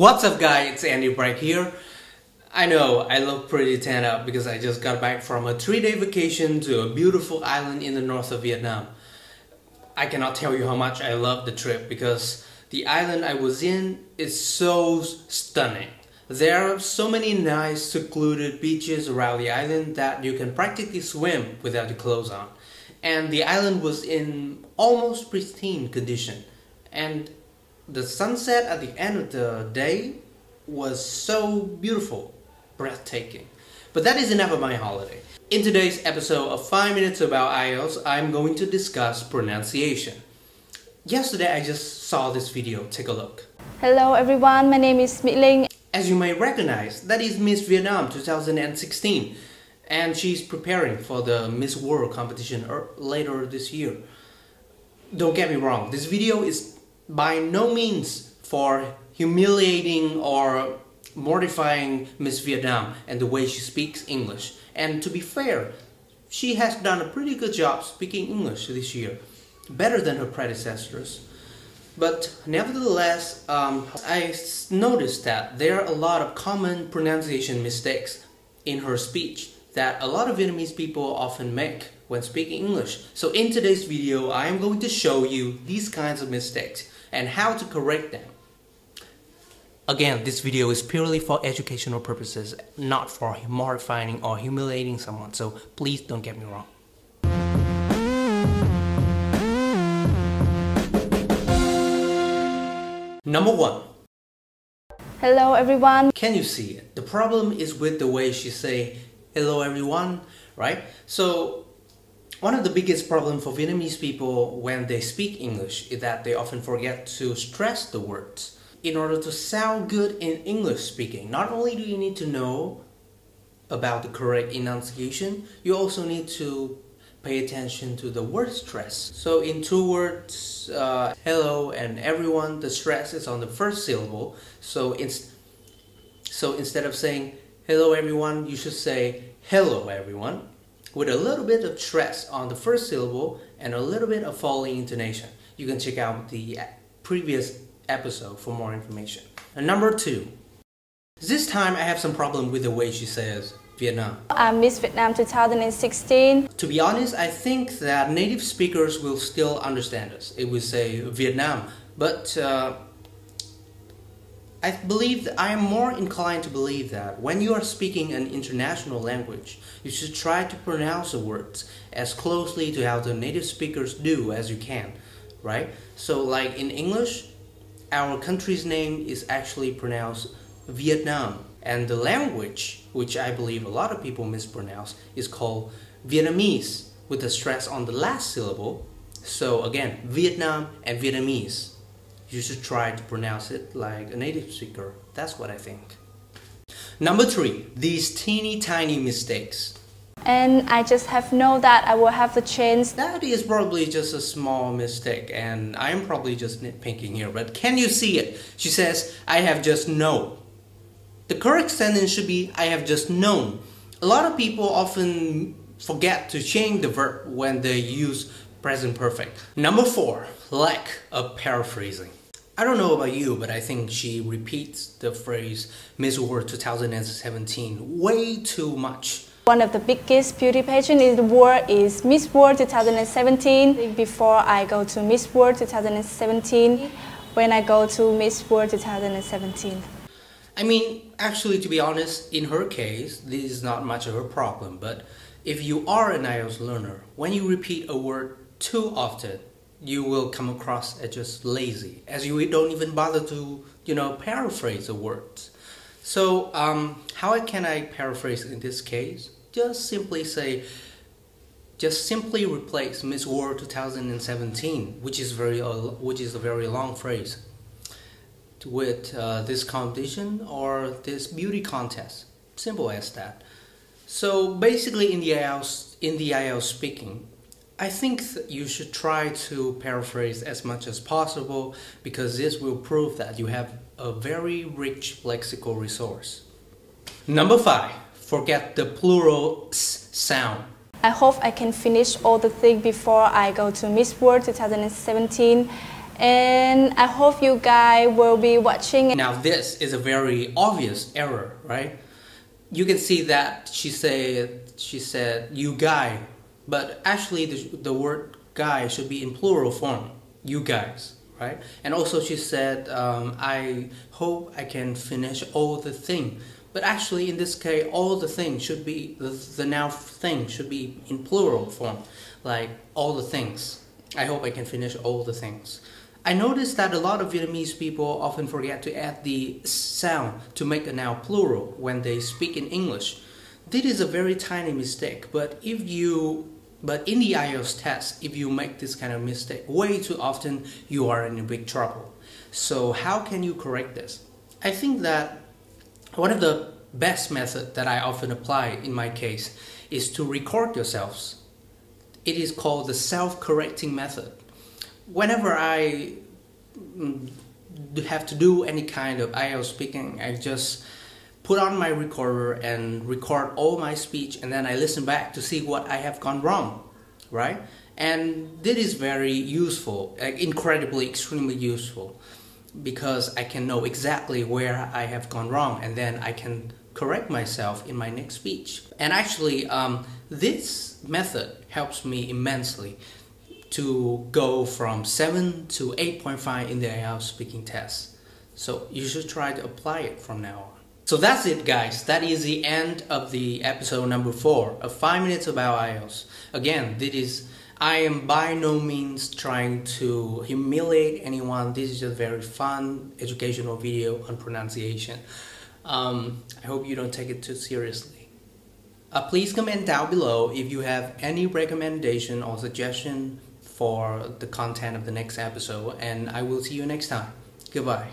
What's up guys, it's Andy Bright here. I know I look pretty tan up because I just got back from a 3-day vacation to a beautiful island in the north of Vietnam. I cannot tell you how much I love the trip because the island I was in is so stunning. There are so many nice secluded beaches around the island that you can practically swim without your clothes on. And the island was in almost pristine condition. And the sunset at the end of the day was so beautiful, breathtaking. But that is enough of my holiday. In today's episode of 5 Minutes About IELTS, I'm going to discuss pronunciation. Yesterday I just saw this video, take a look. Hello everyone, my name is Mỹ Linh. As you may recognize, that is Miss Vietnam 2016 and she's preparing for the Miss World competition er, later this year. Don't get me wrong, this video is by no means for humiliating or mortifying Miss Vietnam and the way she speaks English. And to be fair, she has done a pretty good job speaking English this year, better than her predecessors. But nevertheless, um, I noticed that there are a lot of common pronunciation mistakes in her speech that a lot of Vietnamese people often make when speaking English. So in today's video, I am going to show you these kinds of mistakes and how to correct them. Again, this video is purely for educational purposes, not for mortifying or humiliating someone, so please don't get me wrong. Number one. Hello everyone. Can you see it? The problem is with the way she say hello everyone, right? So one of the biggest problems for Vietnamese people when they speak English is that they often forget to stress the words. In order to sound good in English speaking, not only do you need to know about the correct enunciation, you also need to pay attention to the word stress. So in two words, uh, hello and everyone, the stress is on the first syllable. So, it's, so instead of saying hello everyone, you should say hello everyone with a little bit of stress on the first syllable and a little bit of falling intonation. You can check out the previous episode for more information. And number two, this time I have some problem with the way she says Vietnam. I'm Miss Vietnam 2016. To be honest, I think that native speakers will still understand us. It will say Vietnam, but uh, I believe that I am more inclined to believe that when you are speaking an international language, you should try to pronounce the words as closely to how the native speakers do as you can, right? So like in English, our country's name is actually pronounced Vietnam, and the language, which I believe a lot of people mispronounce, is called Vietnamese with a stress on the last syllable. So again, Vietnam and Vietnamese you should try to pronounce it like a native speaker. That's what I think. Number three, these teeny tiny mistakes. And I just have know that I will have the chance. That is probably just a small mistake and I'm probably just nitpicking here, but can you see it? She says, I have just known. The correct sentence should be, I have just known. A lot of people often forget to change the verb when they use present perfect. Number four, lack of paraphrasing. I don't know about you, but I think she repeats the phrase Miss World 2017 way too much. One of the biggest beauty pageant in the world is Miss World 2017. Before I go to Miss World 2017, when I go to Miss World 2017. I mean, actually, to be honest, in her case, this is not much of a problem. But if you are an IELTS learner, when you repeat a word too often, you will come across as just lazy, as you don't even bother to, you know, paraphrase the words. So, um, how can I paraphrase in this case? Just simply say, just simply replace Miss World 2017, which is very, uh, which is a very long phrase, with uh, this competition or this beauty contest. Simple as that. So basically, in the IELTS, in the IELTS speaking, I think you should try to paraphrase as much as possible because this will prove that you have a very rich lexical resource. Number five, forget the plural s sound. I hope I can finish all the things before I go to Miss World 2017 And I hope you guys will be watching. Now this is a very obvious error, right? You can see that she said she said you guy, but actually the, the word guy should be in plural form, you guys, right? And also she said um, I hope I can finish all the thing. But actually, in this case, all the things should be the, the now thing should be in plural form, like all the things. I hope I can finish all the things. I noticed that a lot of Vietnamese people often forget to add the sound to make a noun plural when they speak in English. This is a very tiny mistake, but if you but in the IELTS test, if you make this kind of mistake way too often, you are in big trouble. So how can you correct this? I think that one of the best method that I often apply in my case is to record yourselves. It is called the self-correcting method whenever I mm, have to do any kind of IELTS speaking, I just put on my recorder and record all my speech and then I listen back to see what I have gone wrong, right? And this is very useful, incredibly, extremely useful because I can know exactly where I have gone wrong and then I can correct myself in my next speech. And actually, um, this method helps me immensely to go from 7 to 8.5 in the IELTS speaking test. So you should try to apply it from now on. So that's it guys, that is the end of the episode number 4 of 5 minutes about IELTS. Again, this is I am by no means trying to humiliate anyone. This is a very fun educational video on pronunciation. Um, I hope you don't take it too seriously. Uh, please comment down below if you have any recommendation or suggestion for the content of the next episode and I will see you next time. Goodbye.